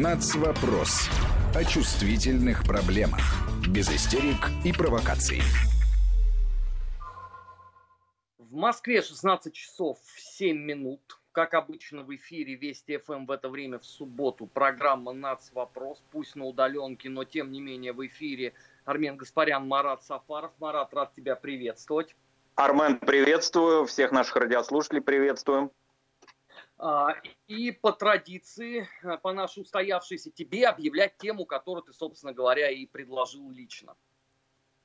Нацвопрос. О чувствительных проблемах. Без истерик и провокаций. В Москве 16 часов 7 минут. Как обычно в эфире Вести ФМ в это время в субботу. Программа «Нацвопрос». Пусть на удаленке, но тем не менее в эфире Армен Гаспарян, Марат Сафаров. Марат, рад тебя приветствовать. Армен, приветствую. Всех наших радиослушателей приветствуем. А, и по традиции, э, по нашей устоявшейся, тебе объявлять тему, которую ты, собственно говоря, и предложил лично.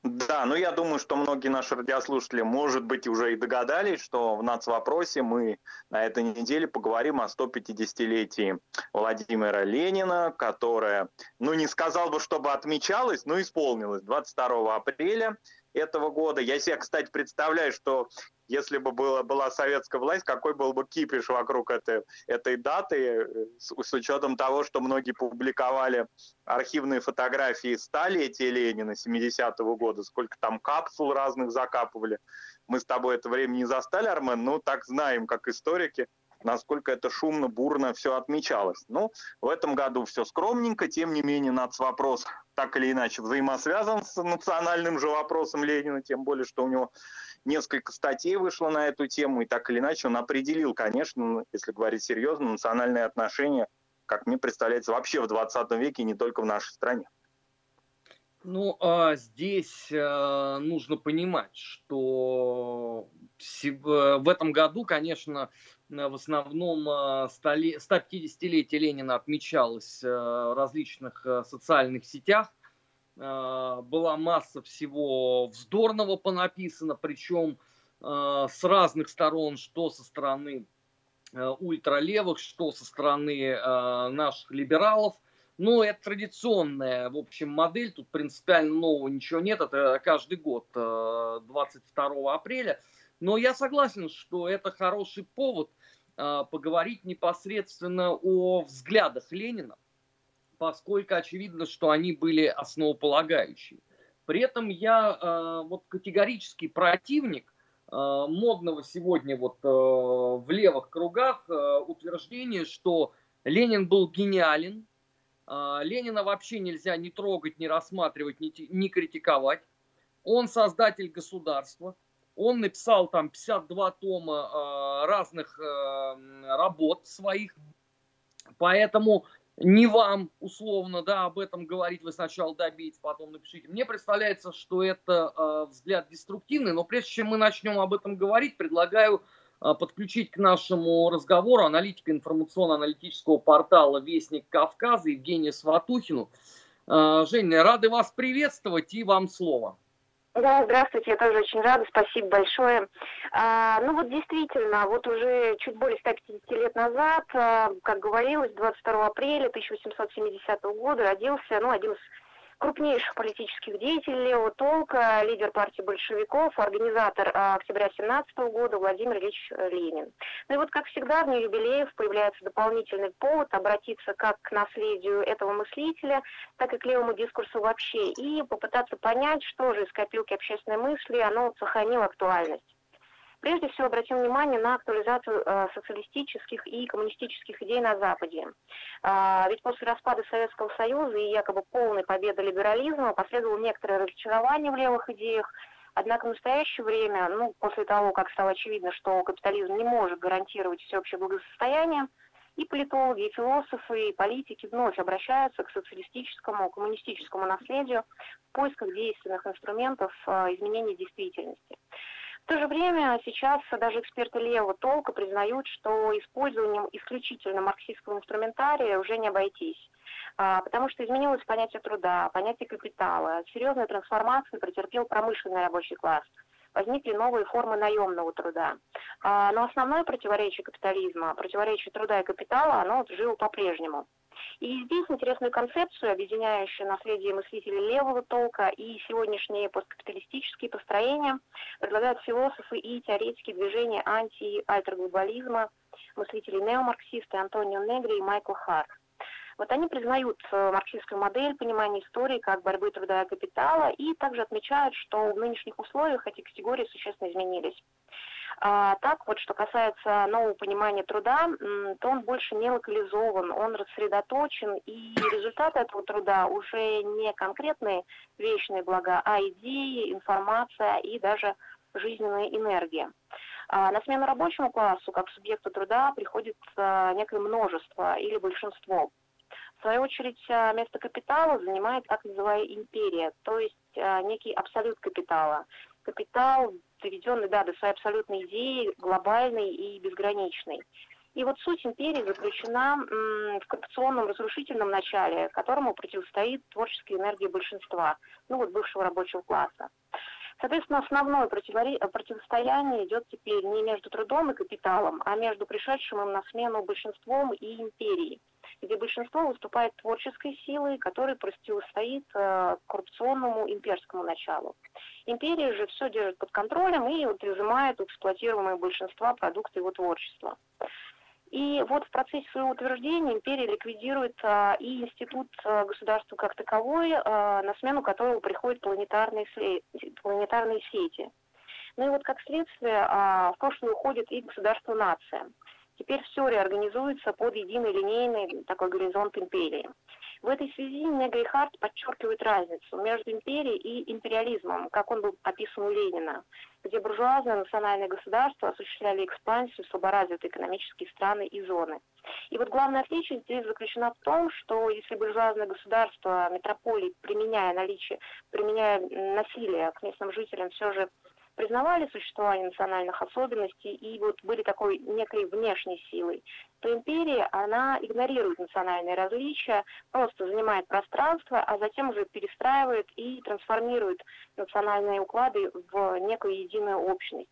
Да, ну я думаю, что многие наши радиослушатели, может быть, уже и догадались, что в нацвопросе мы на этой неделе поговорим о 150-летии Владимира Ленина, которое, ну не сказал бы, чтобы отмечалось, но исполнилось 22 апреля этого года. Я себе, кстати, представляю, что если бы была, была советская власть, какой был бы кипиш вокруг этой, этой даты, с, с учетом того, что многие публиковали архивные фотографии столетия Ленина 70-го года, сколько там капсул разных закапывали. Мы с тобой это время не застали, Армен, но так знаем, как историки, насколько это шумно, бурно все отмечалось. Ну, в этом году все скромненько, тем не менее, вопрос так или иначе взаимосвязан с национальным же вопросом Ленина, тем более, что у него несколько статей вышло на эту тему, и так или иначе он определил, конечно, если говорить серьезно, национальные отношения, как мне представляется, вообще в 20 веке, не только в нашей стране. Ну, а здесь э, нужно понимать, что в этом году, конечно, в основном 150-летие Ленина отмечалось в различных социальных сетях. Была масса всего вздорного понаписано, причем с разных сторон, что со стороны ультралевых, что со стороны наших либералов. Но это традиционная, в общем, модель, тут принципиально нового ничего нет, это каждый год, 22 апреля. Но я согласен, что это хороший повод э, поговорить непосредственно о взглядах Ленина, поскольку очевидно, что они были основополагающие. При этом я э, вот категорический противник э, модного сегодня вот э, в левых кругах э, утверждения, что Ленин был гениален, э, Ленина вообще нельзя ни трогать, ни рассматривать, ни, ни критиковать. Он создатель государства, он написал там 52 тома э, разных э, работ своих, поэтому не вам условно, да, об этом говорить, вы сначала добейте, потом напишите. Мне представляется, что это э, взгляд деструктивный, но прежде чем мы начнем об этом говорить, предлагаю э, подключить к нашему разговору аналитика информационно-аналитического портала «Вестник Кавказа» Евгения Сватухину. Э, Женя, рады вас приветствовать и вам слово. Да, здравствуйте, я тоже очень рада, спасибо большое. А, ну вот действительно, вот уже чуть более 150 лет назад, а, как говорилось, 22 апреля 1870 года родился ну, один из крупнейших политических деятелей левого толка, лидер партии большевиков, организатор а, октября 17 года Владимир Ильич Ленин. Ну и вот, как всегда, в дни юбилеев появляется дополнительный повод обратиться как к наследию этого мыслителя, так и к левому дискурсу вообще, и попытаться понять, что же из копилки общественной мысли оно сохранило актуальность. Прежде всего обратим внимание на актуализацию э, социалистических и коммунистических идей на Западе. Э, ведь после распада Советского Союза и якобы полной победы либерализма последовало некоторое разочарование в левых идеях, Однако в настоящее время, ну, после того, как стало очевидно, что капитализм не может гарантировать всеобщее благосостояние, и политологи, и философы, и политики вновь обращаются к социалистическому, коммунистическому наследию в поисках действенных инструментов э, изменения действительности. В то же время сейчас даже эксперты левого толка признают, что использованием исключительно марксистского инструментария уже не обойтись. А, потому что изменилось понятие труда, понятие капитала. Серьезную трансформацию претерпел промышленный рабочий класс. Возникли новые формы наемного труда. А, но основное противоречие капитализма, противоречие труда и капитала, оно жило по-прежнему. И здесь интересную концепцию, объединяющую наследие мыслителей левого толка и сегодняшние посткапиталистические построения, предлагают философы и теоретики движения анти-альтерглобализма, мыслители неомарксисты Антонио Негри и Майкл Харт. Вот они признают э, марксистскую модель понимания истории как борьбы труда и капитала и также отмечают, что в нынешних условиях эти категории существенно изменились. А так вот, что касается нового понимания труда, то он больше не локализован, он рассредоточен, и результаты этого труда уже не конкретные вечные блага, а идеи, информация и даже жизненная энергия. А на смену рабочему классу, как субъекту труда, приходит некое множество или большинство. В свою очередь, а, место капитала занимает так называемая империя, то есть а, некий абсолют капитала. Капитал, доведенный да, до своей абсолютной идеи, глобальный и безграничный. И вот суть империи заключена в коррупционном разрушительном начале, которому противостоит творческая энергия большинства, ну вот бывшего рабочего класса. Соответственно, основное противостояние идет теперь не между трудом и капиталом, а между пришедшим им на смену большинством и империей, где большинство выступает творческой силой, которая противостоит э, коррупционному имперскому началу. Империя же все держит под контролем и вот изымает у эксплуатируемого большинства продукты его творчества. И вот в процессе своего утверждения империя ликвидирует а, и институт а, государства как таковой, а, на смену которого приходят планетарные, планетарные сети. Ну и вот как следствие а, в прошлое уходит и государство-нация. Теперь все реорганизуется под единый линейный такой горизонт империи. В этой связи Негри Харт подчеркивает разницу между империей и империализмом, как он был описан у Ленина, где буржуазное национальное государство осуществляли экспансию в слаборазвитые экономические страны и зоны. И вот главное отличие здесь заключено в том, что если буржуазное государство, метрополии, применяя наличие, применяя насилие к местным жителям, все же признавали существование национальных особенностей и вот были такой некой внешней силой, то империя, она игнорирует национальные различия, просто занимает пространство, а затем уже перестраивает и трансформирует национальные уклады в некую единую общность.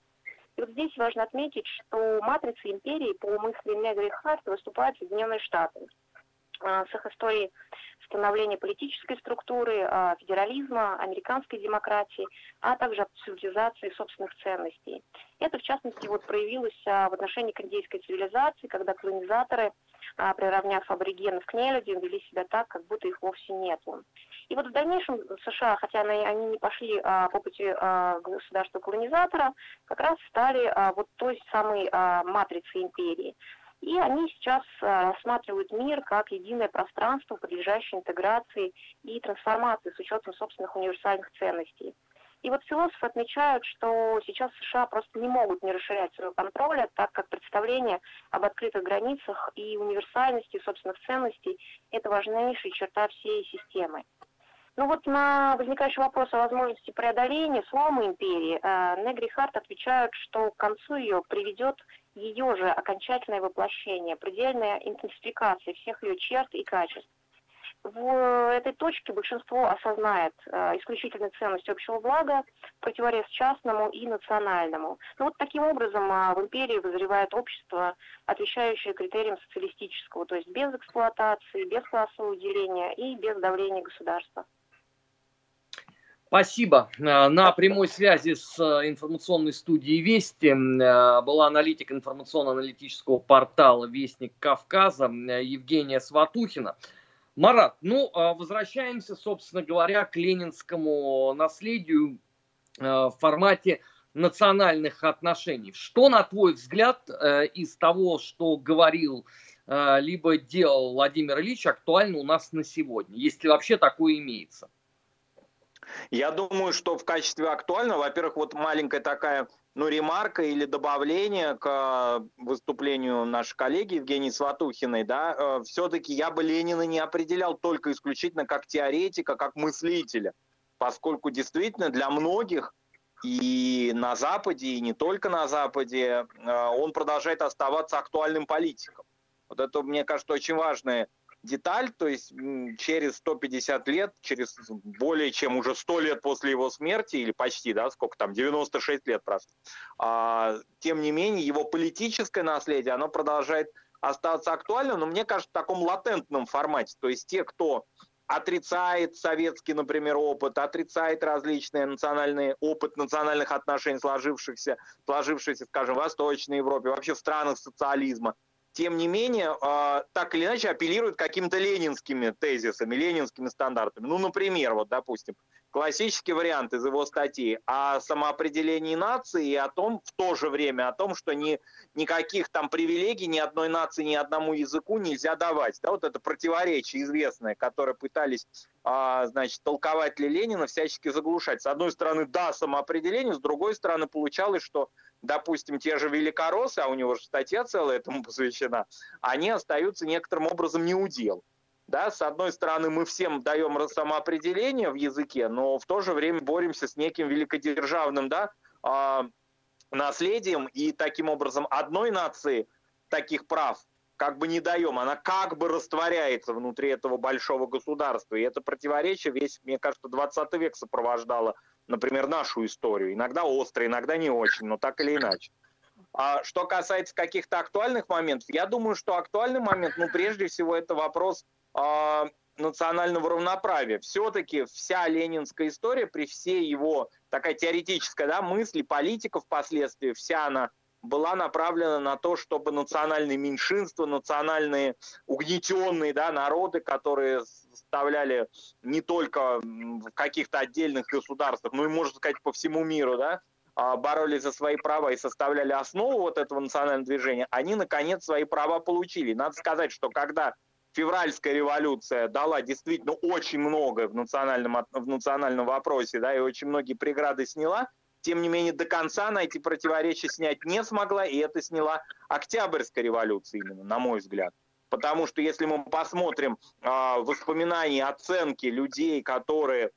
И вот здесь важно отметить, что матрицей империи по мысли Негри Харта выступают Соединенные Штаты. А, с их историей становления политической структуры, а, федерализма, американской демократии, а также абсолютизации собственных ценностей. Это, в частности, вот проявилось а, в отношении к индейской цивилизации, когда колонизаторы, приравняв аборигенов к нелюдям, вели себя так, как будто их вовсе нету. И вот в дальнейшем США, хотя они не пошли по пути государства-колонизатора, как раз стали вот той самой матрицей империи. И они сейчас э, рассматривают мир как единое пространство, подлежащее интеграции и трансформации с учетом собственных универсальных ценностей. И вот философы отмечают, что сейчас США просто не могут не расширять своего контроля, так как представление об открытых границах и универсальности собственных ценностей – это важнейшая черта всей системы. Ну вот на возникающий вопрос о возможности преодоления слома империи э, Негри Харт отвечают, что к концу ее приведет ее же окончательное воплощение, предельная интенсификация всех ее черт и качеств. В этой точке большинство осознает э, исключительную ценность общего блага, противорез частному и национальному. Ну вот таким образом э, в империи вызревает общество, отвечающее критериям социалистического, то есть без эксплуатации, без классового деления и без давления государства. Спасибо. Э, на прямой связи с э, информационной студией Вести э, была аналитик информационно-аналитического портала «Вестник Кавказа» Евгения Сватухина. Марат, ну, возвращаемся, собственно говоря, к ленинскому наследию в формате национальных отношений. Что, на твой взгляд, из того, что говорил либо делал Владимир Ильич, актуально у нас на сегодня, если вообще такое имеется? Я думаю, что в качестве актуального, во-первых, вот маленькая такая ну, ремарка или добавление к э, выступлению нашей коллеги Евгении Сватухиной, да, э, все-таки я бы Ленина не определял только исключительно как теоретика, как мыслителя, поскольку действительно для многих и на Западе, и не только на Западе, э, он продолжает оставаться актуальным политиком. Вот это, мне кажется, очень важное деталь, то есть через 150 лет, через более чем уже 100 лет после его смерти, или почти, да, сколько там, 96 лет просто, а, тем не менее, его политическое наследие, оно продолжает остаться актуальным, но мне кажется, в таком латентном формате, то есть те, кто отрицает советский, например, опыт, отрицает различные национальные опыт национальных отношений, сложившихся, сложившихся, скажем, в Восточной Европе, вообще в странах социализма, тем не менее, а, так или иначе апеллируют какими-то ленинскими тезисами, ленинскими стандартами. Ну, например, вот, допустим, классический вариант из его статьи о самоопределении нации и о том, в то же время, о том, что ни, никаких там привилегий ни одной нации, ни одному языку нельзя давать. Да, вот это противоречие известное, которое пытались, а, значит, толкователи Ленина всячески заглушать. С одной стороны, да, самоопределение, с другой стороны, получалось, что допустим, те же великороссы, а у него же статья целая этому посвящена, они остаются некоторым образом неудел. Да, с одной стороны, мы всем даем самоопределение в языке, но в то же время боремся с неким великодержавным да, э, наследием, и таким образом одной нации таких прав как бы не даем, она как бы растворяется внутри этого большого государства. И это противоречие весь, мне кажется, 20 век сопровождало, например, нашу историю. Иногда остро, иногда не очень, но так или иначе. А что касается каких-то актуальных моментов, я думаю, что актуальный момент, ну, прежде всего, это вопрос национального равноправия. Все-таки вся ленинская история, при всей его такая теоретическая да, мысли, политика впоследствии, вся она была направлена на то, чтобы национальные меньшинства, национальные угнетенные да, народы, которые составляли не только в каких-то отдельных государствах, но и, можно сказать, по всему миру, да, а, боролись за свои права и составляли основу вот этого национального движения, они, наконец, свои права получили. Надо сказать, что когда февральская революция дала действительно очень многое в национальном, в национальном вопросе, да, и очень многие преграды сняла, тем не менее до конца она эти противоречия снять не смогла, и это сняла Октябрьская революция именно, на мой взгляд. Потому что если мы посмотрим э, воспоминания, оценки людей, которые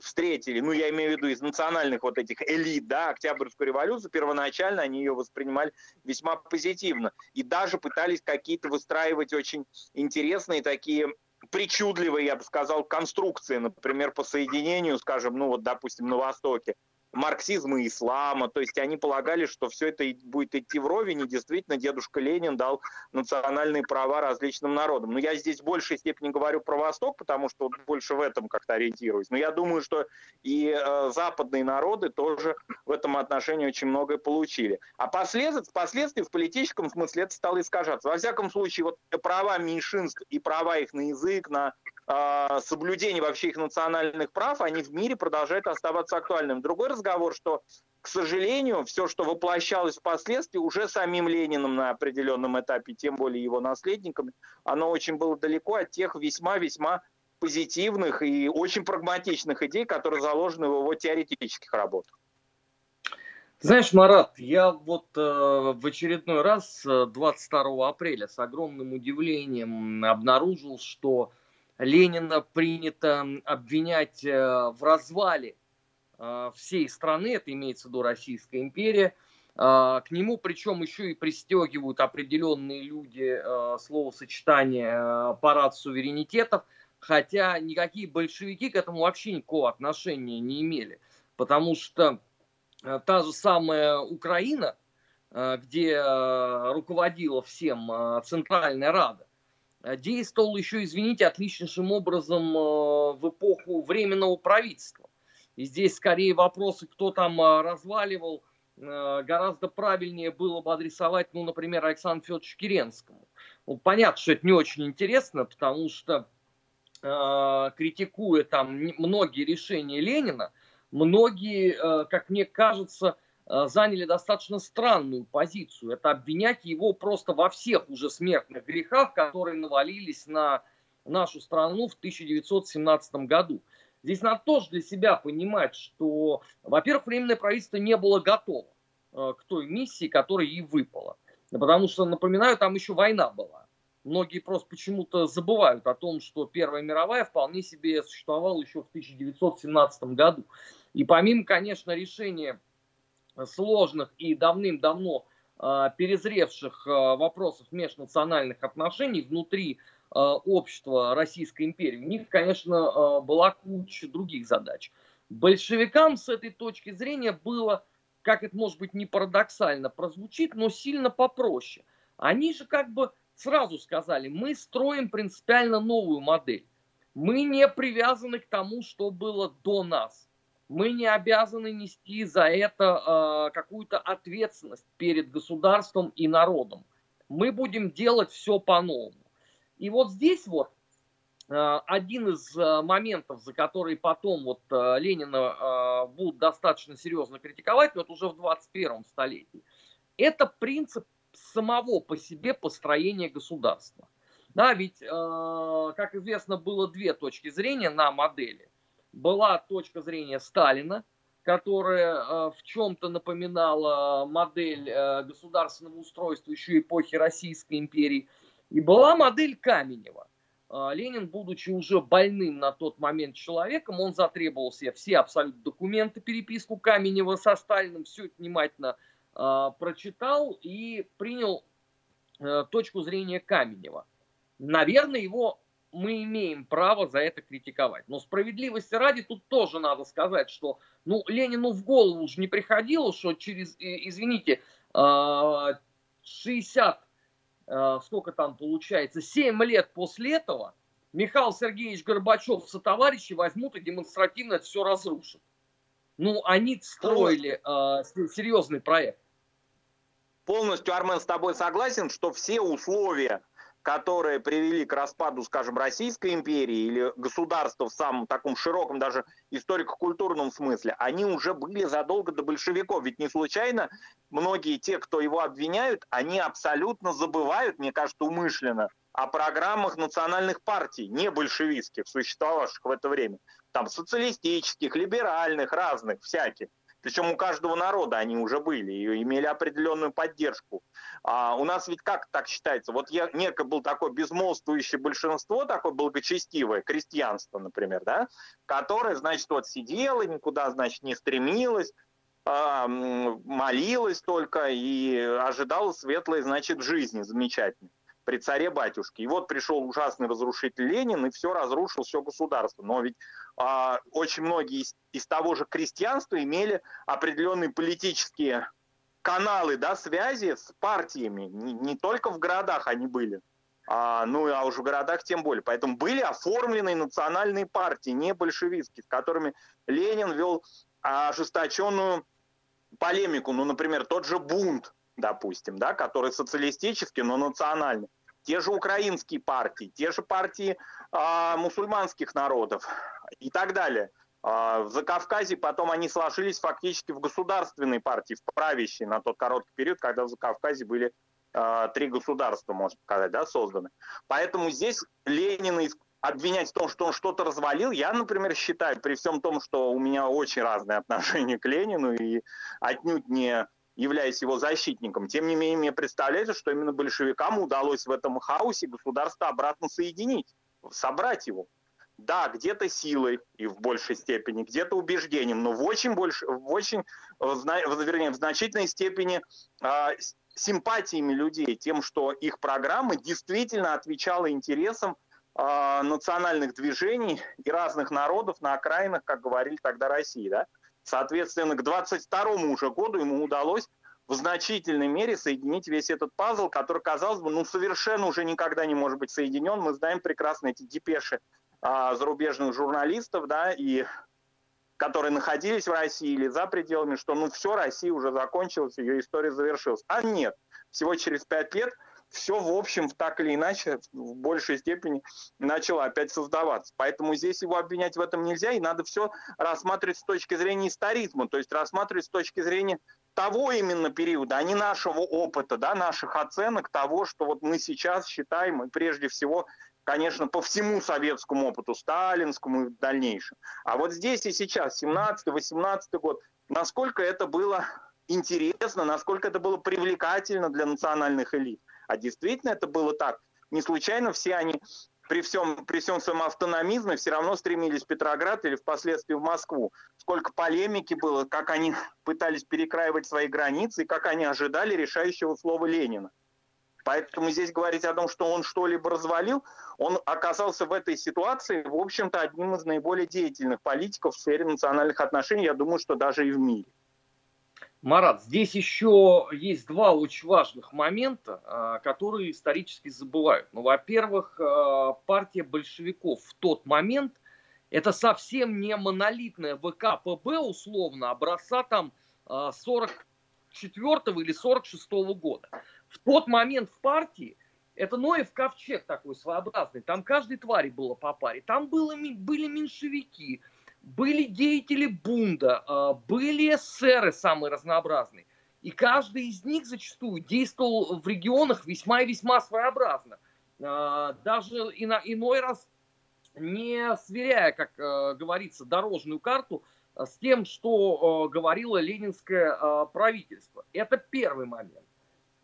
встретили, ну, я имею в виду из национальных вот этих элит, да, Октябрьскую революцию, первоначально они ее воспринимали весьма позитивно. И даже пытались какие-то выстраивать очень интересные такие причудливые, я бы сказал, конструкции, например, по соединению, скажем, ну вот, допустим, на Востоке, марксизма и ислама. То есть они полагали, что все это будет идти вровень, и действительно дедушка Ленин дал национальные права различным народам. Но я здесь в большей степени говорю про Восток, потому что больше в этом как-то ориентируюсь. Но я думаю, что и э, западные народы тоже в этом отношении очень многое получили. А последствия, впоследствии в политическом смысле это стало искажаться. Во всяком случае, вот права меньшинств и права их на язык, на э, соблюдение вообще их национальных прав, они в мире продолжают оставаться актуальными. Другой разговор, что, к сожалению, все, что воплощалось впоследствии, уже самим Лениным на определенном этапе, тем более его наследниками, оно очень было далеко от тех весьма-весьма позитивных и очень прагматичных идей, которые заложены в его теоретических работах. Знаешь, Марат, я вот э, в очередной раз 22 э, апреля с огромным удивлением обнаружил, что Ленина принято обвинять э, в развале всей страны, это имеется в виду Российская империя. Э, к нему причем еще и пристегивают определенные люди словосочетание парад суверенитетов, хотя никакие большевики к этому вообще никакого отношения не имели, потому что та же самая Украина, где руководила всем Центральная Рада, Э, действовал еще, извините, отличнейшим образом э, в эпоху временного правительства. И здесь скорее вопросы, кто там э, разваливал, гораздо правильнее было бы адресовать, ну, например, Александру Федоровичу Керенскому. Ну, понятно, что это не очень интересно, потому что критикуя там многие решения Ленина, многие, как мне кажется, Э, заняли достаточно странную позицию. Это обвинять его просто во всех уже смертных грехах, которые навалились на нашу страну в 1917 году. Здесь надо тоже для себя понимать, что, во-первых, Временное правительство не было готово э, к той миссии, которая ей выпала. Потому что, напоминаю, там еще война была. Многие просто почему-то забывают о том, что Первая мировая вполне себе существовала еще в 1917 году. И помимо, конечно, решения сложных и давным-давно а, перезревших а, вопросов межнациональных отношений внутри общества Российской империи, у них, конечно, была куча других задач. Большевикам с этой точки зрения было, как это может быть не парадоксально прозвучит, но сильно попроще. Они же как бы сразу сказали, мы строим принципиально новую модель. Мы не привязаны к тому, что было до нас мы не обязаны нести за это э, какую-то ответственность перед государством и народом. Мы будем делать все по-новому. И вот здесь вот один из моментов, за который потом вот Ленина будут достаточно серьезно критиковать, это уже в 21 столетии, это принцип самого по себе построения государства. Да, ведь, как известно, было две точки зрения на модели. Была точка зрения Сталина, которая э, в чем-то напоминала модель э, государственного устройства еще эпохи Российской империи. И была модель Каменева. Э, Ленин, будучи уже больным на тот момент человеком, он затребовал себе все абсолютно документы, переписку Каменева со Сталиным, все это внимательно прочитал и принял точку зрения Каменева. Наверное, его мы имеем право за это критиковать. Но справедливости ради тут тоже надо сказать, что ну, Ленину в голову уже не приходило, что через, извините, 60, а, а, сколько там получается, 7 лет после этого Михаил Сергеевич Горбачев со товарищи возьмут и демонстративно это все разрушат. Ну, они строили э, серьезный проект. Полностью, Армен, с тобой согласен, что все условия которые привели к распаду, скажем, Российской империи или государства в самом таком широком даже историко-культурном смысле, они уже были задолго до большевиков. Ведь не случайно многие те, кто его обвиняют, они абсолютно забывают, мне кажется, умышленно, о программах национальных партий, не большевистских, существовавших в это время. Там социалистических, либеральных, разных, всяких. Причем у каждого народа они уже были и имели определенную поддержку. А у нас ведь как так считается? Вот я, некое был такое безмолвствующее большинство, такое благочестивое, крестьянство, например, да, которое, значит, вот сидело, никуда, значит, не стремилось, а, молилась только и ожидала светлой, значит, жизни замечательной при царе-батюшке. И вот пришел ужасный разрушитель Ленин и все разрушил, все государство. Но ведь а, очень многие из, из того же крестьянства имели определенные политические каналы, да, связи с партиями. Не, не только в городах они были, а, ну а уже в городах тем более. Поэтому были оформлены национальные партии, не большевистские, с которыми Ленин вел ожесточенную полемику. Ну, например, тот же бунт, допустим, да, который социалистический, но национальный. Те же украинские партии, те же партии э, мусульманских народов и так далее. Э, в Закавказье потом они сложились фактически в государственные партии, в правящие на тот короткий период, когда в Закавказье были э, три государства, можно сказать, да, созданы. Поэтому здесь Ленина обвинять в том, что он что-то развалил, я, например, считаю, при всем том, что у меня очень разные отношения к Ленину и отнюдь не являясь его защитником. Тем не менее, мне представляется, что именно большевикам удалось в этом хаосе государство обратно соединить, собрать его. Да, где-то силой и в большей степени, где-то убеждением, но в очень, больше, в очень вернее, в значительной степени э, симпатиями людей, тем, что их программа действительно отвечала интересам э, национальных движений и разных народов на окраинах, как говорили тогда России. Да? Соответственно, к 22 уже году ему удалось в значительной мере соединить весь этот пазл, который, казалось бы, ну, совершенно уже никогда не может быть соединен. Мы знаем прекрасно эти депеши а, зарубежных журналистов, да, и которые находились в России или за пределами, что ну все, Россия уже закончилась, ее история завершилась. А нет, всего через пять лет – все, в общем, так или иначе, в большей степени начало опять создаваться. Поэтому здесь его обвинять в этом нельзя, и надо все рассматривать с точки зрения историзма, то есть рассматривать с точки зрения того именно периода, а не нашего опыта, да, наших оценок того, что вот мы сейчас считаем, и прежде всего, конечно, по всему советскому опыту, сталинскому и дальнейшему. А вот здесь и сейчас, 17-18 год, насколько это было интересно, насколько это было привлекательно для национальных элит. А действительно это было так. Не случайно все они при всем, при всем своем автономизме все равно стремились в Петроград или впоследствии в Москву. Сколько полемики было, как они пытались перекраивать свои границы и как они ожидали решающего слова Ленина. Поэтому здесь говорить о том, что он что-либо развалил, он оказался в этой ситуации, в общем-то, одним из наиболее деятельных политиков в сфере национальных отношений, я думаю, что даже и в мире. Марат, здесь еще есть два очень важных момента, а, которые исторически забывают. Ну, во-первых, а, партия большевиков в тот момент это совсем не монолитная ВКПБ условно образца там 44 а, или 46 года. В тот момент в партии Это Ноев ковчег такой своеобразный. Там каждой твари было по паре. Там было, были меньшевики, были деятели бунда, а, были эсеры самые разнообразные. И каждый из них зачастую действовал в регионах весьма и весьма своеобразно. А, даже иной раз не сверяя, как э, говорится, дорожную карту с тем, что говорило ленинское правительство. Это первый момент.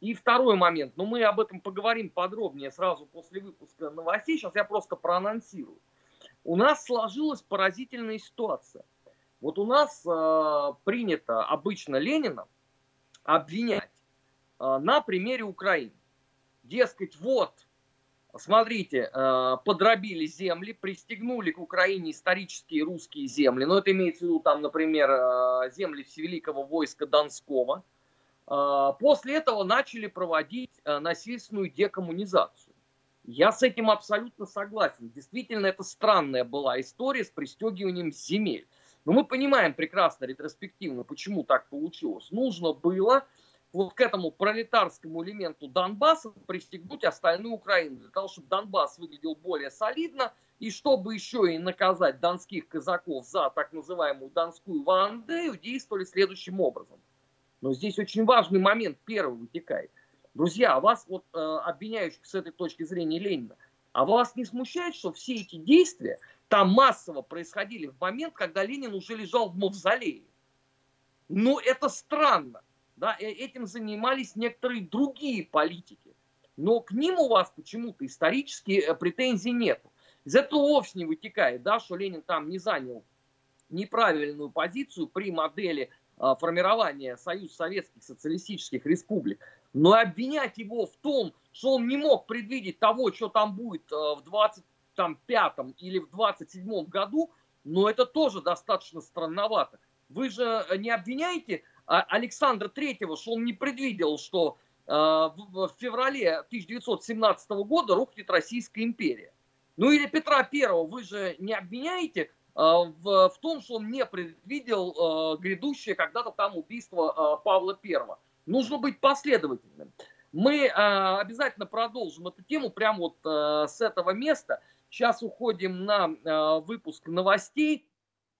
И второй момент, но мы об этом поговорим подробнее сразу после выпуска новостей, сейчас я просто проанонсирую. У нас сложилась поразительная ситуация. Вот у нас э, принято обычно Ленина обвинять э, на примере Украины. Дескать, вот, смотрите, э, подробили земли, пристегнули к Украине исторические русские земли. Но это имеется в виду, там, например, э, земли Всевеликого войска Донского – после этого начали проводить э, насильственную декоммунизацию. Я с этим абсолютно согласен. Действительно, это странная была история с пристегиванием земель. Но мы понимаем прекрасно ретроспективно, почему так получилось. Нужно было вот к этому пролетарскому элементу Донбасса пристегнуть остальную Украину, для того, чтобы Донбасс выглядел более солидно, и чтобы еще и наказать донских казаков за так называемую Донскую Вандею, действовали следующим образом. Но здесь очень важный момент первый вытекает. Друзья, а вас, вот э, обвиняющих с этой точки зрения Ленина, а вас не смущает, что все эти действия там массово происходили в момент, когда Ленин уже лежал в мавзолее? Ну, это странно. Да? Э, этим занимались некоторые другие политики. Но к ним у вас почему-то исторические э, претензий нет. Из этого вовсе не вытекает, да, что Ленин там не занял неправильную позицию при модели формирования Союза Советских Социалистических Республик, но обвинять его в том, что он не мог предвидеть того, что там будет а, в 25 или в 27 году, но это тоже достаточно странновато. Вы же не обвиняете а, Александра Третьего, что он не предвидел, что в феврале 1917 года рухнет Российская империя. Ну или Петра Первого вы же не обвиняете, в, в том, что он не предвидел э, грядущее когда-то там убийство э, Павла Первого. Нужно быть последовательным. Мы э, обязательно продолжим эту тему прямо вот э, с этого места. Сейчас уходим на э, выпуск новостей.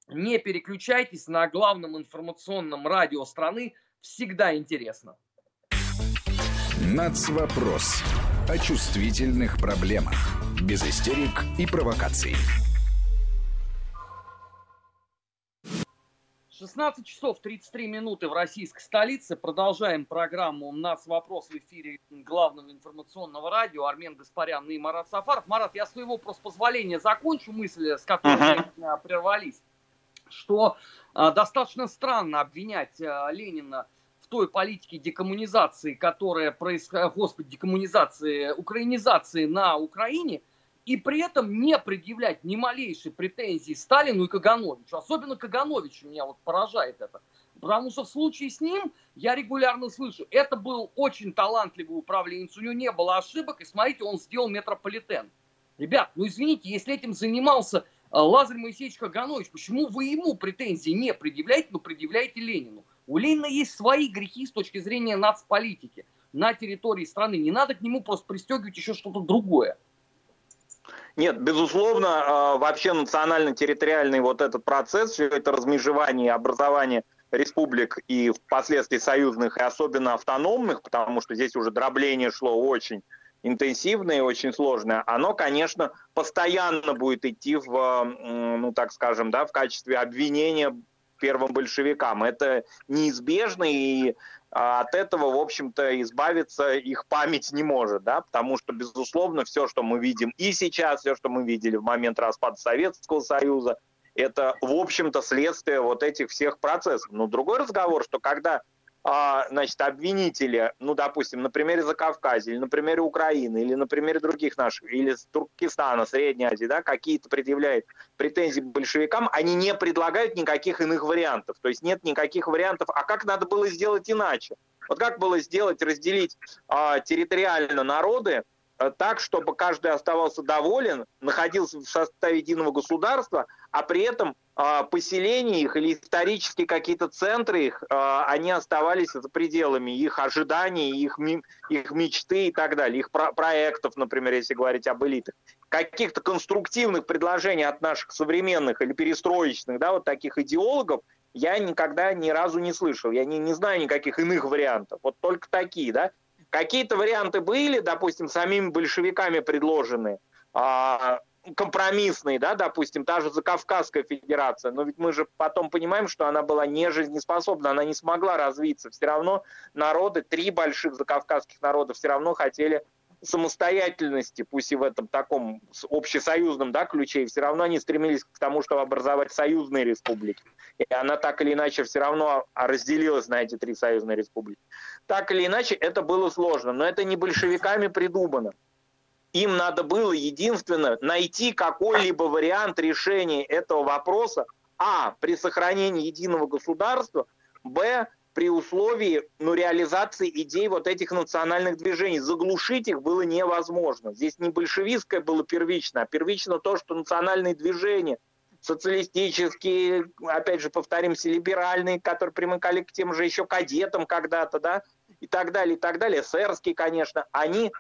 Не переключайтесь на главном информационном радио страны. Всегда интересно. Нацвопрос. О чувствительных проблемах. Без истерик и провокаций. 16 часов 33 минуты в российской столице. Продолжаем программу «У нас вопрос» в эфире главного информационного радио. Армен Гаспарян и Марат Сафаров. Марат, я своего просто позволения закончу мысль, с которой uh-huh. мы прервались. Что а, достаточно странно обвинять а, Ленина в той политике декоммунизации, которая происходит, господи, декоммунизации, украинизации на Украине – и при этом не предъявлять ни малейшей претензии Сталину и Кагановичу. Особенно Кагановичу меня вот поражает это. Потому что в случае с ним я регулярно слышу, это был очень талантливый управленец, у него не было ошибок, и смотрите, он сделал метрополитен. Ребят, ну извините, если этим занимался э, Лазарь Моисеевич Каганович, почему вы ему претензии не предъявляете, но предъявляете Ленину? У Ленина есть свои грехи с точки зрения нацполитики на территории страны. Не надо к нему просто пристегивать еще что-то другое. Нет, безусловно, а, вообще национально-территориальный вот этот процесс, все это размежевание, образование республик и впоследствии союзных, и особенно автономных, потому что здесь уже дробление шло очень интенсивное и очень сложное, оно, конечно, постоянно будет идти в, ну так скажем, да, в качестве обвинения первым большевикам. Это неизбежно, и от этого, в общем-то, избавиться их память не может, да, потому что, безусловно, все, что мы видим и сейчас, все, что мы видели в момент распада Советского Союза, это, в общем-то, следствие вот этих всех процессов. Но другой разговор, что когда а, значит, обвинители, ну, допустим, на примере Закавказья, или на примере Украины, или на примере других наших, или Туркестана, Средней Азии, да, какие-то предъявляют претензии большевикам, они не предлагают никаких иных вариантов. То есть нет никаких вариантов, а как надо было сделать иначе? Вот как было сделать, разделить а, территориально народы, а, так, чтобы каждый оставался доволен, находился в составе единого государства, а при этом а, поселения их или исторические какие-то центры их, а, они оставались за пределами их ожиданий, их, их мечты и так далее, их про проектов, например, если говорить об элитах. Каких-то конструктивных предложений от наших современных или перестроечных, да, вот таких идеологов, я никогда ни разу не слышал. Я не, не знаю никаких иных вариантов. Вот только такие, да. Какие-то варианты были, допустим, самими большевиками предложены, а, компромиссный, да, допустим, та же Закавказская федерация, но ведь мы же потом понимаем, что она была не жизнеспособна, она не смогла развиться. Все равно народы, три больших закавказских народа все равно хотели самостоятельности, пусть и в этом таком общесоюзном да, ключе, все равно они стремились к тому, чтобы образовать союзные республики. И она так или иначе все равно разделилась на эти три союзные республики. Так или иначе, это было сложно, но это не большевиками придумано им надо было единственно найти какой-либо вариант решения этого вопроса, а, при сохранении единого государства, б, при условии ну, реализации идей вот этих национальных движений. Заглушить их было невозможно. Здесь не большевистское было первично, а первично то, что национальные движения, социалистические, опять же, повторимся, либеральные, которые примыкали к тем же еще кадетам когда-то, да, и так далее, и так далее, эсерские, конечно, они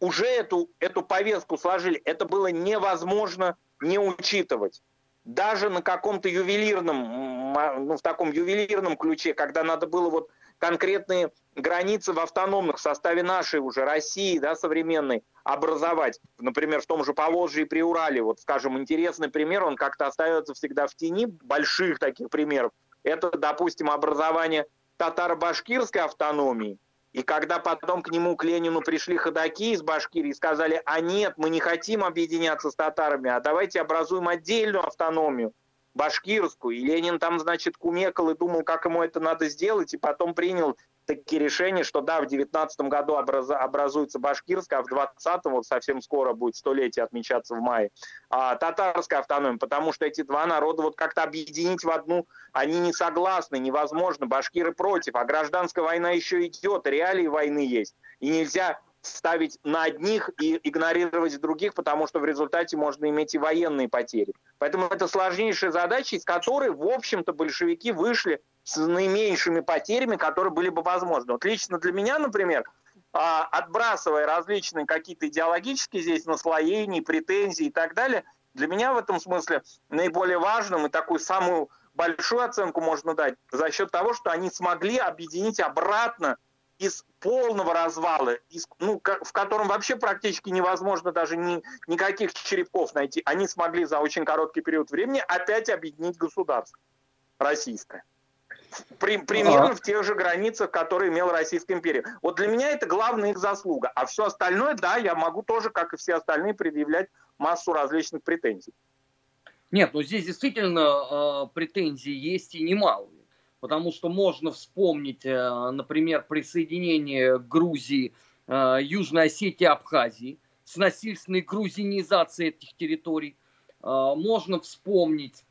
уже эту, эту повестку сложили, это было невозможно не учитывать. Даже на каком-то ювелирном, ну, в таком ювелирном ключе, когда надо было вот конкретные границы в автономных в составе нашей уже России, да, современной, образовать. Например, в том же Поволжье и Приурале. Вот, скажем, интересный пример, он как-то остается всегда в тени больших таких примеров. Это, допустим, образование татаро-башкирской автономии – и когда потом к нему, к Ленину, пришли ходаки из Башкирии и сказали, а нет, мы не хотим объединяться с татарами, а давайте образуем отдельную автономию, башкирскую. И Ленин там, значит, кумекал и думал, как ему это надо сделать, и потом принял такие решения, что да, в 19 году образ, образуется башкирская, а в 20-м, вот совсем скоро будет столетие отмечаться в мае, а, татарская автономия, потому что эти два народа вот как-то объединить в одну, они не согласны, невозможно, башкиры против, а гражданская война еще идет, реалии войны есть, и нельзя ставить на одних и игнорировать других, потому что в результате можно иметь и военные потери. Поэтому это сложнейшая задача, из которой, в общем-то, большевики вышли с наименьшими потерями, которые были бы возможны. Вот лично для меня, например, а, отбрасывая различные какие-то идеологические здесь наслоения, претензии и так далее, для меня в этом смысле наиболее важным и такую самую большую оценку можно дать за счет того, что они смогли объединить обратно из полного развала, из, ну, в котором вообще практически невозможно даже ни, никаких черепков найти, они смогли за очень короткий период времени опять объединить государство российское. При, примерно а. в тех же границах, которые имела Российская империя. Вот для меня это главная их заслуга. А все остальное, да, я могу тоже, как и все остальные, предъявлять массу различных претензий. Нет, ну здесь действительно э, претензии есть и немалые потому что можно вспомнить, э, например, присоединение Грузии, э, Южной Осетии, Абхазии с насильственной грузинизацией этих территорий. Э, можно вспомнить,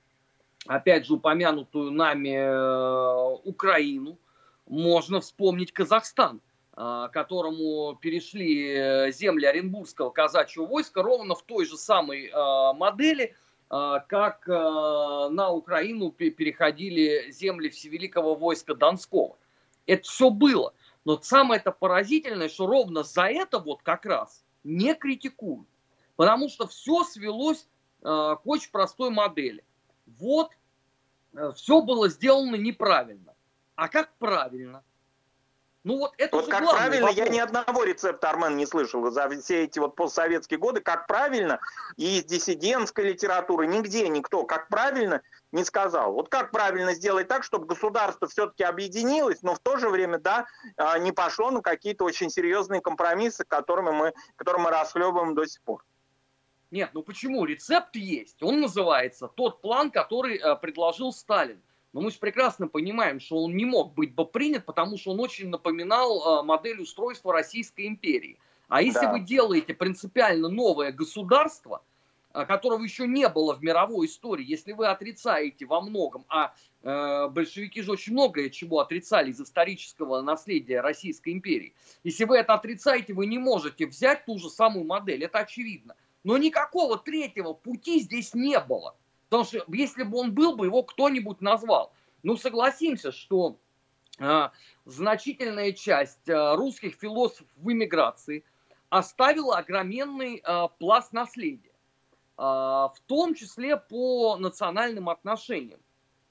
опять же, упомянутую нами Украину. Можно вспомнить Казахстан, которому перешли земли Оренбургского казачьего войска ровно в той же самой модели – как а, на Украину переходили земли Всевеликого войска Донского. Это все было. Но самое это поразительное, что ровно за это вот как раз не критикуют. Потому что все свелось а, к очень простой модели. Вот все было сделано неправильно. А как правильно? Ну вот это вот как правильно, вопрос. я ни одного рецепта, Армен, не слышал за все эти вот постсоветские годы, как правильно, и из диссидентской литературы нигде никто, как правильно, не сказал. Вот как правильно сделать так, чтобы государство все-таки объединилось, но в то же время, да, а, не пошло на какие-то очень серьезные компромиссы, которыми мы, которые мы расхлебываем до сих пор. Нет, ну почему? Рецепт есть. Он называется тот план, который э, предложил Сталин. Но мы же прекрасно понимаем, что он не мог быть бы принят, потому что он очень напоминал э, модель устройства Российской империи. А если да. вы делаете принципиально новое государство, э, которого еще не было в мировой истории, если вы отрицаете во многом, а э, большевики же очень многое чего отрицали из исторического наследия Российской империи, если вы это отрицаете, вы не можете взять ту же самую модель, это очевидно. Но никакого третьего пути здесь не было. Потому что если бы он был бы, его кто-нибудь назвал. Ну, согласимся, что э, значительная часть э, русских философов в эмиграции оставила огроменный э, пласт наследия, э, в том числе по национальным отношениям.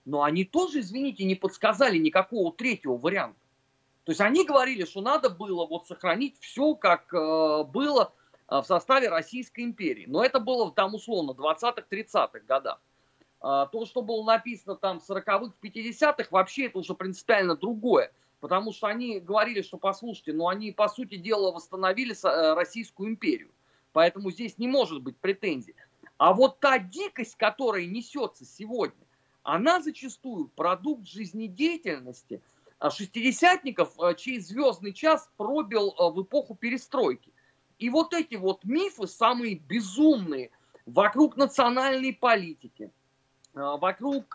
Но они тоже, извините, не подсказали никакого третьего варианта. То есть они говорили, что надо было вот сохранить все, как э, было в составе Российской империи. Но это было там условно 20-30-х годах. А, то, что было написано там в 40-х, 50-х, вообще это уже принципиально другое. Потому что они говорили, что, послушайте, ну они, по сути дела, восстановили э, Российскую империю. Поэтому здесь не может быть претензий. А вот та дикость, которая несется сегодня, она зачастую продукт жизнедеятельности – а шестидесятников, э, чей звездный час пробил э, в эпоху перестройки. И вот эти вот мифы, самые безумные, вокруг национальной политики, э, вокруг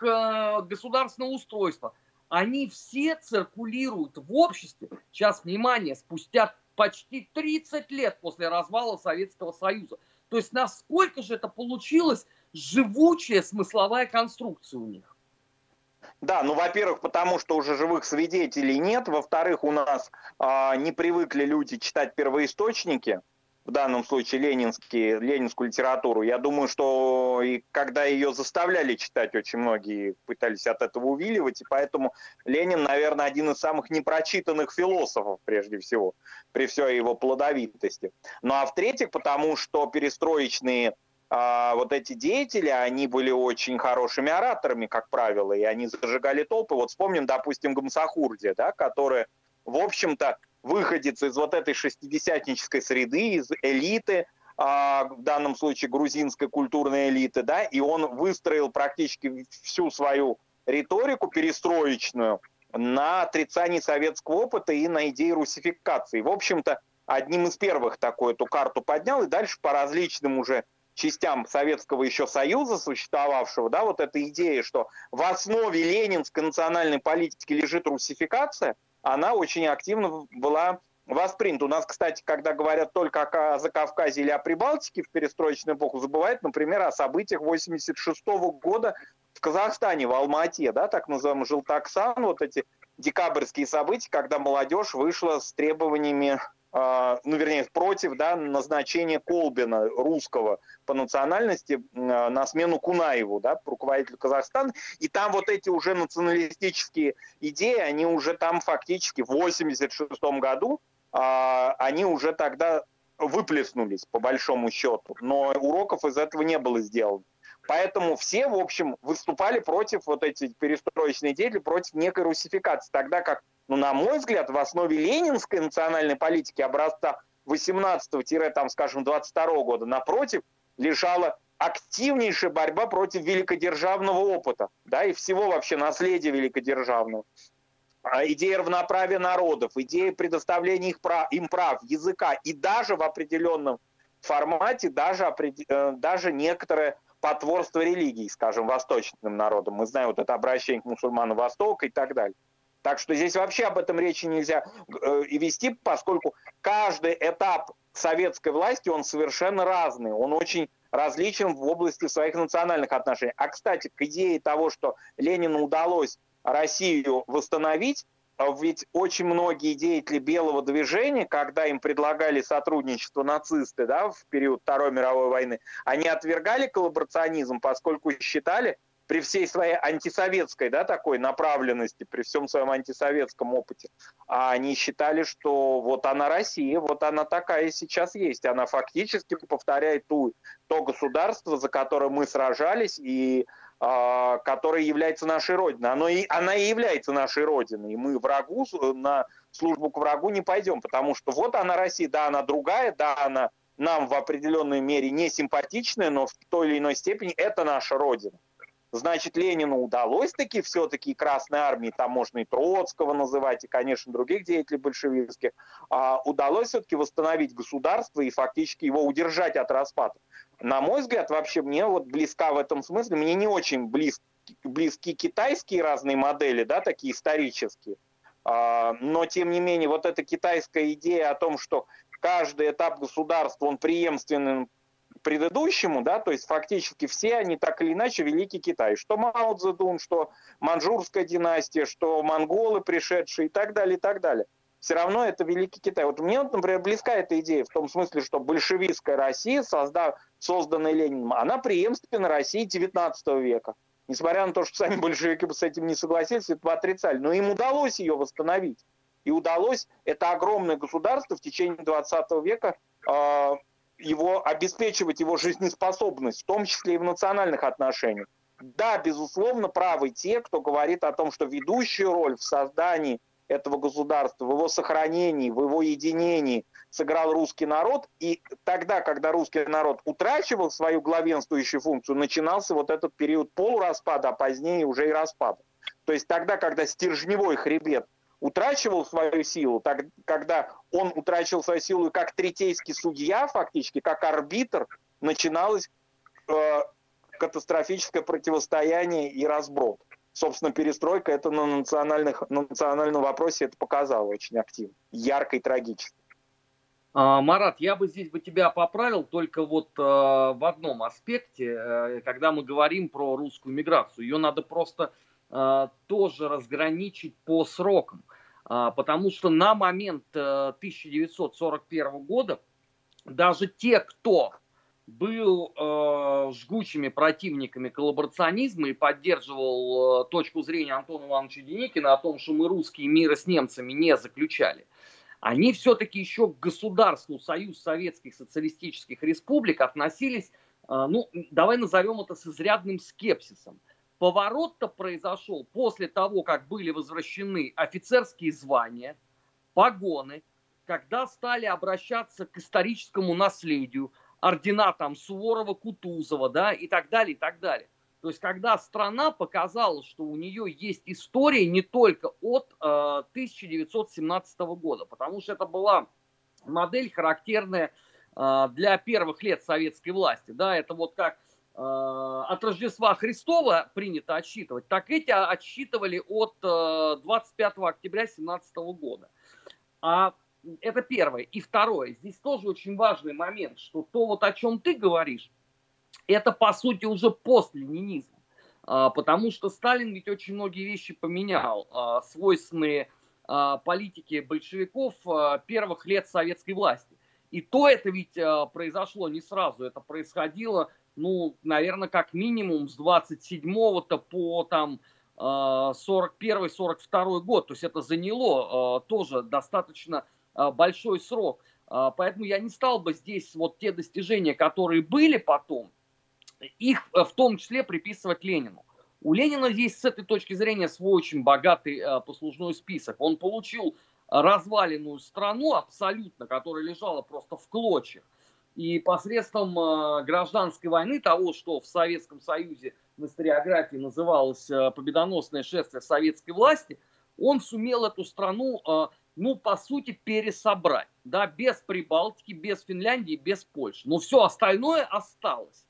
государственного устройства, они все циркулируют в обществе, сейчас, внимание, спустя почти 30 лет после развала Советского Союза. То есть насколько же это получилось живучая смысловая конструкция у них. Да, ну, во-первых, потому что уже живых свидетелей нет. Во-вторых, у нас э, не привыкли люди читать первоисточники, в данном случае ленинские, ленинскую литературу. Я думаю, что и когда ее заставляли читать, очень многие пытались от этого увиливать, и поэтому Ленин, наверное, один из самых непрочитанных философов, прежде всего, при всей его плодовитости. Ну а в-третьих, потому что перестроечные а, вот эти деятели, они были очень хорошими ораторами, как правило, и они зажигали толпы. Вот вспомним, допустим, Гамсахурди, да, который, в общем-то, выходец из вот этой шестидесятнической среды, из элиты, а, в данном случае грузинской культурной элиты, да, и он выстроил практически всю свою риторику перестроечную на отрицании советского опыта и на идее русификации. В общем-то, одним из первых такую эту карту поднял, и дальше по различным уже частям Советского еще Союза существовавшего, да, вот эта идея, что в основе ленинской национальной политики лежит русификация, она очень активно была воспринята. У нас, кстати, когда говорят только о Закавказье или о Прибалтике в перестроечную эпоху, забывают, например, о событиях 86 -го года в Казахстане, в Алмате, да, так называемый Желтоксан, вот эти декабрьские события, когда молодежь вышла с требованиями ну, вернее, против да, назначения Колбина, русского по национальности, а, на смену Кунаеву, да, руководителю Казахстана. И там вот эти уже националистические идеи, они уже там фактически в 86 году, а, они уже тогда выплеснулись, по большому счету. Но уроков из этого не было сделано. Поэтому все, в общем, выступали против вот этих перестроечных деятелей, против некой русификации. Тогда как ну, на мой взгляд, в основе ленинской национальной политики образца 18-там, скажем, 22 года, напротив, лежала активнейшая борьба против великодержавного опыта, да, и всего вообще наследия великодержавного. А идея равноправия народов, идея предоставления их прав, им прав, языка, и даже в определенном формате, даже, э, даже некоторое потворство религии, скажем, восточным народам. Мы знаем вот это обращение к мусульманам Востока и так далее. Так что здесь вообще об этом речи нельзя э, и вести, поскольку каждый этап советской власти, он совершенно разный, он очень различен в области своих национальных отношений. А, кстати, к идее того, что Ленину удалось Россию восстановить, ведь очень многие деятели белого движения, когда им предлагали сотрудничество нацисты да, в период Второй мировой войны, они отвергали коллаборационизм, поскольку считали, при всей своей антисоветской да, такой направленности, при всем своем антисоветском опыте, а они считали, что вот она Россия, вот она такая сейчас есть. Она фактически повторяет ту, то государство, за которое мы сражались и э, которое является нашей родиной. Оно и, она и является нашей родиной. И мы врагу, на службу к врагу не пойдем, потому что вот она Россия, да, она другая, да, она нам в определенной мере не симпатичная, но в той или иной степени это наша родина. Значит, Ленину удалось таки все-таки Красной Армии, там можно и Троцкого называть, и, конечно, других деятелей большевистских, а, удалось все-таки восстановить государство и фактически его удержать от распада. На мой взгляд, вообще мне вот близка в этом смысле, мне не очень близки, близки китайские разные модели, да, такие исторические, а, но, тем не менее, вот эта китайская идея о том, что каждый этап государства, он преемственен предыдущему, да, то есть фактически все они так или иначе Великий Китай. Что Мао Цзэдун, что Манчжурская династия, что монголы пришедшие и так далее, и так далее. Все равно это Великий Китай. Вот мне, например, близка эта идея в том смысле, что большевистская Россия, создав, созданная Лениным, она преемственна России XIX века. Несмотря на то, что сами большевики с этим не согласились, это отрицали. Но им удалось ее восстановить. И удалось это огромное государство в течение 20 века э, его обеспечивать его жизнеспособность, в том числе и в национальных отношениях. Да, безусловно, правы те, кто говорит о том, что ведущую роль в создании этого государства, в его сохранении, в его единении сыграл русский народ. И тогда, когда русский народ утрачивал свою главенствующую функцию, начинался вот этот период полураспада, а позднее уже и распада. То есть тогда, когда стержневой хребет утрачивал свою силу, так, когда он утрачивал свою силу как третейский судья фактически, как арбитр, начиналось э, катастрофическое противостояние и разброд. Собственно, перестройка это на, национальных, на национальном вопросе это показало очень активно, ярко и трагически. А, Марат, я бы здесь бы тебя поправил только вот э, в одном аспекте, э, когда мы говорим про русскую миграцию. Ее надо просто э, тоже разграничить по срокам. Потому что на момент 1941 э, года даже те, кто был э, жгучими противниками коллаборационизма и поддерживал э, точку зрения Антона Ивановича Деникина о том, что мы русские мира с немцами не заключали, они все-таки еще к государству Союз Советских Социалистических Республик относились, э, ну, давай назовем это с изрядным скепсисом. Поворот-то произошел после того, как были возвращены офицерские звания, погоны, когда стали обращаться к историческому наследию, ордена там Суворова, Кутузова, да, и так далее, и так далее. То есть, когда страна показала, что у нее есть история не только от э, 1917 года, потому что это была модель характерная э, для первых лет советской власти, да, это вот как Э, от Рождества Христова принято отсчитывать, так эти отсчитывали от 25 э, октября 2017 года. А это первое. И второе, здесь тоже очень важный момент, что то, вот о чем ты говоришь, это по сути уже постленинизм. А, потому что Сталин ведь очень многие вещи поменял, а, свойственные а, политике большевиков первых лет советской власти. И то это ведь произошло не сразу, это происходило ну, наверное, как минимум с 27-то по там 41-42 э, год. То есть это заняло тоже достаточно большой срок. Поэтому я не стал бы здесь вот те достижения, которые были потом, их в том числе приписывать Ленину. У Ленина здесь с этой точки зрения свой очень богатый послужной список. Он получил разваленную страну абсолютно, которая лежала просто в клочьях. И посредством э, гражданской войны, того, что в Советском Союзе в историографии называлось э, победоносное шествие советской власти, он сумел эту страну, э, ну, по сути, пересобрать. Да, без Прибалтики, без Финляндии, без Польши. Но все остальное осталось.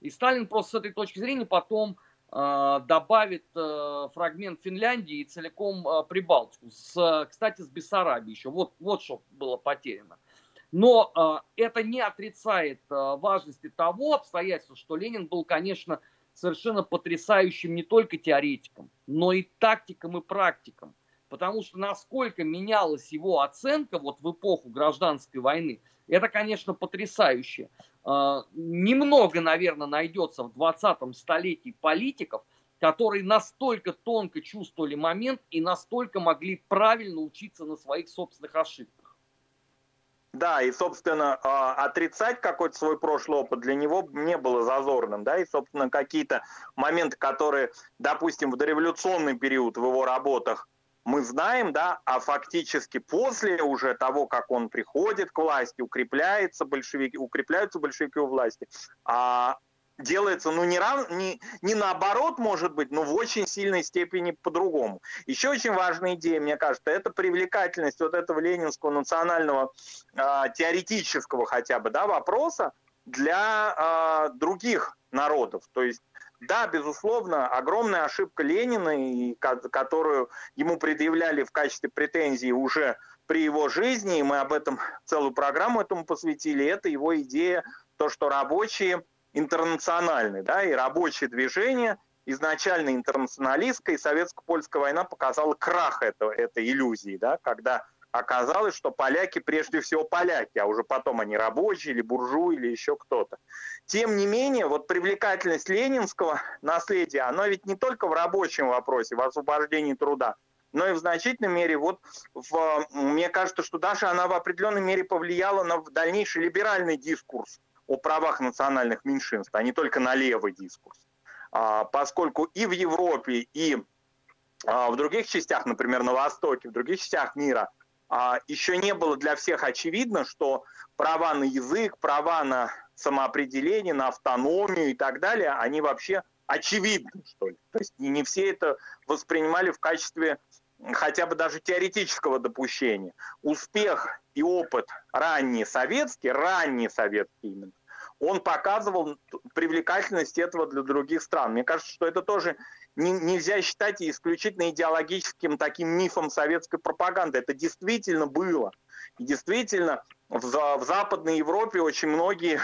И Сталин просто с этой точки зрения потом добавит фрагмент Финляндии и целиком Прибалтику. С, кстати, с Бессарабией еще. Вот, вот что было потеряно. Но э, это не отрицает э, важности того обстоятельства, что Ленин был, конечно, совершенно потрясающим не только теоретиком, но и тактиком и практиком. Потому что насколько менялась его оценка вот в эпоху гражданской войны, это, конечно, потрясающе. Э, немного, наверное, найдется в 20-м столетии политиков, которые настолько тонко чувствовали момент и настолько могли правильно учиться на своих собственных ошибках. Да, и, собственно, а, отрицать какой-то свой прошлый опыт для него не было зазорным, да, и, собственно, какие-то моменты, которые, допустим, в дореволюционный период в его работах мы знаем, да, а фактически после уже того, как он приходит к власти, укрепляется большевики, укрепляются большевики у власти, а делается, ну, не, рав, не, не наоборот, может быть, но в очень сильной степени по-другому. Еще очень важная идея, мне кажется, это привлекательность вот этого ленинского национального э, теоретического хотя бы, да, вопроса для э, других народов. То есть да, безусловно, огромная ошибка Ленина, которую ему предъявляли в качестве претензии уже при его жизни, и мы об этом целую программу этому посвятили, это его идея то, что рабочие интернациональны, да, и рабочее движение изначально интернационалистское, и советско-польская война показала крах этого, этой иллюзии, да, когда оказалось, что поляки прежде всего поляки, а уже потом они рабочие или буржуи или еще кто-то. Тем не менее, вот привлекательность ленинского наследия, она ведь не только в рабочем вопросе, в освобождении труда, но и в значительной мере, вот в, мне кажется, что даже она в определенной мере повлияла на дальнейший либеральный дискурс о правах национальных меньшинств, а не только на левый дискурс. А, поскольку и в Европе, и а, в других частях, например, на Востоке, в других частях мира, еще не было для всех очевидно, что права на язык, права на самоопределение, на автономию и так далее, они вообще очевидны, что ли. То есть не все это воспринимали в качестве хотя бы даже теоретического допущения. Успех и опыт ранний советский, ранний советский именно, он показывал привлекательность этого для других стран. Мне кажется, что это тоже не, нельзя считать исключительно идеологическим таким мифом советской пропаганды. Это действительно было. И действительно в, в Западной Европе очень многие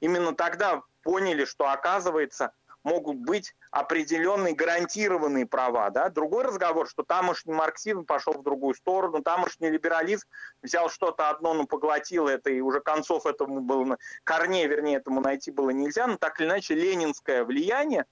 именно тогда поняли, что оказывается могут быть определенные гарантированные права. Да? Другой разговор, что тамошний марксизм пошел в другую сторону, тамошний либерализм взял что-то одно, но поглотил это, и уже концов этому было, корней, вернее, этому найти было нельзя, но так или иначе ленинское влияние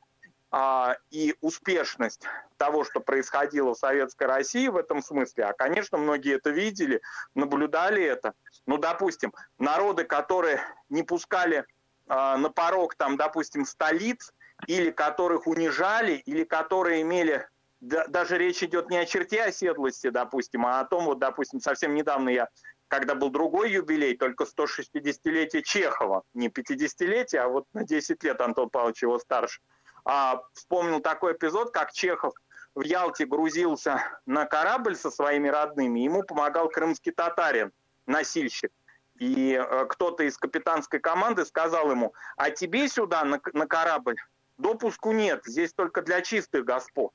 и успешность того, что происходило в Советской России в этом смысле, а, конечно, многие это видели, наблюдали это. Ну, допустим, народы, которые не пускали а, на порог, там, допустим, столиц, или которых унижали, или которые имели даже речь идет не о черте оседлости, допустим, а о том, вот, допустим, совсем недавно я, когда был другой юбилей, только 160-летие Чехова, не 50-летие, а вот на 10 лет Антон Павлович его старше, а, вспомнил такой эпизод, как Чехов в Ялте грузился на корабль со своими родными, ему помогал крымский татарин, носильщик. И э, кто-то из капитанской команды сказал ему, а тебе сюда на, на корабль допуску нет, здесь только для чистых господ.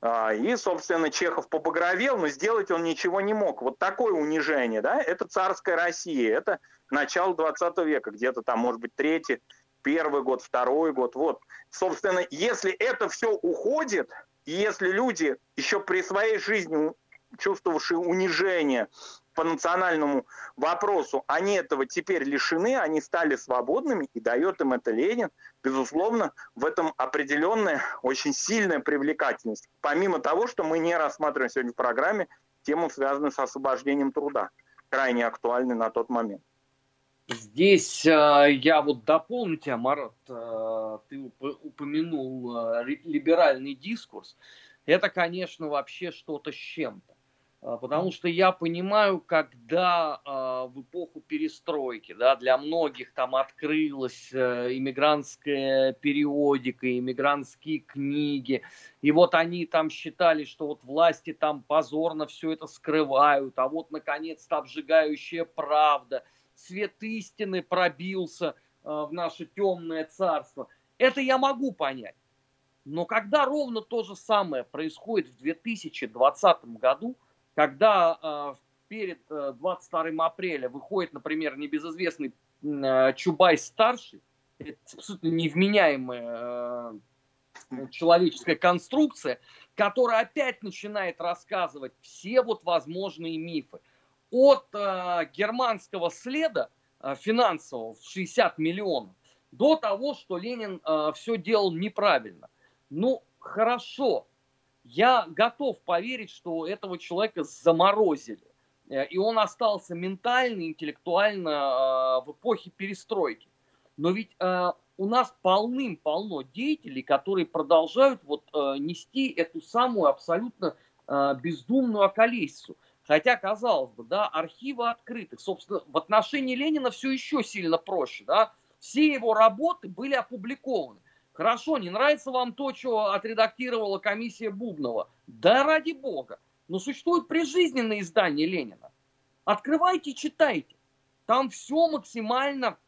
А, и, собственно, Чехов побагровел, но сделать он ничего не мог. Вот такое унижение, да, это царская Россия, это начало 20 века, где-то там, может быть, третий, первый год, второй год, вот. Собственно, если это все уходит, если люди еще при своей жизни чувствовавшие унижение по национальному вопросу, они этого теперь лишены, они стали свободными, и дает им это Ленин. Безусловно, в этом определенная, очень сильная привлекательность. Помимо того, что мы не рассматриваем сегодня в программе тему, связанную с освобождением труда, крайне актуальной на тот момент. Здесь э, я вот дополню тебя, Марат, э, ты упомянул э, либеральный дискурс. Это, конечно, вообще что-то с чем-то. Потому что я понимаю, когда в эпоху перестройки, да, для многих там открылась иммигрантская периодика, иммигрантские книги, и вот они там считали, что вот власти там позорно все это скрывают, а вот наконец-то обжигающая правда, свет истины пробился э, в наше темное царство. Это я могу понять. Но когда ровно то же самое происходит в 2020 году, когда э, перед 22 э, апреля выходит, например, небезызвестный Чубайс-старший, это абсолютно невменяемая человеческая конструкция, которая опять начинает рассказывать все вот возможные мифы. От э, германского следа э, финансового в 60 миллионов до того, что Ленин э, все делал неправильно. Ну, хорошо, я готов поверить, что этого человека заморозили. Э, и он остался ментально, интеллектуально э, в эпохе перестройки. Но ведь э, у нас полным-полно деятелей, которые продолжают вот нести эту самую абсолютно бездумную околесицу. Хотя, казалось бы, да, архивы открыты. Собственно, в отношении Ленина все еще сильно проще. Да? Все его работы были опубликованы. Хорошо, не нравится вам то, что отредактировала комиссия Бубнова. Да ради бога. Но существует прижизненное издание Ленина. Открывайте, читайте. Там все максимально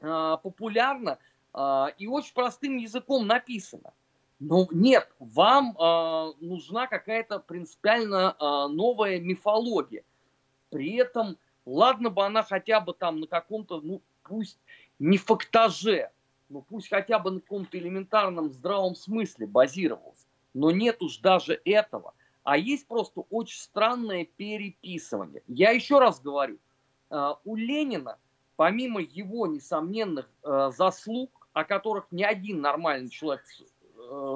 э, популярно э, и очень простым языком написано. Но нет, вам э, нужна какая-то принципиально э, новая мифология. При этом, ладно бы она хотя бы там на каком-то, ну пусть не фактаже, ну пусть хотя бы на каком-то элементарном здравом смысле базировался. Но нет уж даже этого. А есть просто очень странное переписывание. Я еще раз говорю, э, у Ленина, помимо его несомненных э, заслуг, о которых ни один нормальный человек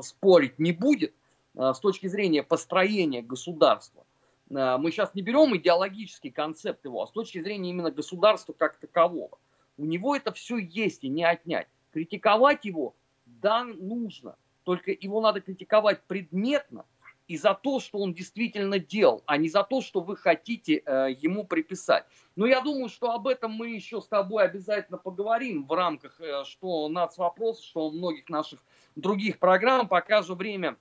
спорить не будет, с точки зрения построения государства, мы сейчас не берем идеологический концепт его, а с точки зрения именно государства как такового. У него это все есть и не отнять. Критиковать его, да, нужно. Только его надо критиковать предметно, и за то, что он действительно делал, а не за то, что вы хотите э, ему приписать. Но я думаю, что об этом мы еще с тобой обязательно поговорим в рамках э, что вопрос, что многих наших других программ. Пока же время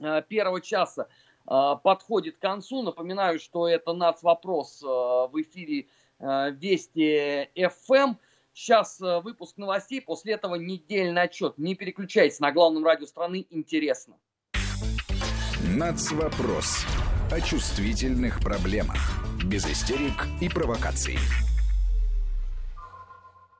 э, первого часа э, подходит к концу. Напоминаю, что это вопрос э, в эфире Вести ФМ. Эм. Сейчас выпуск новостей, после этого недельный отчет. Не переключайтесь на главном радио страны, интересно. Нацвопрос. О чувствительных проблемах. Без истерик и провокаций.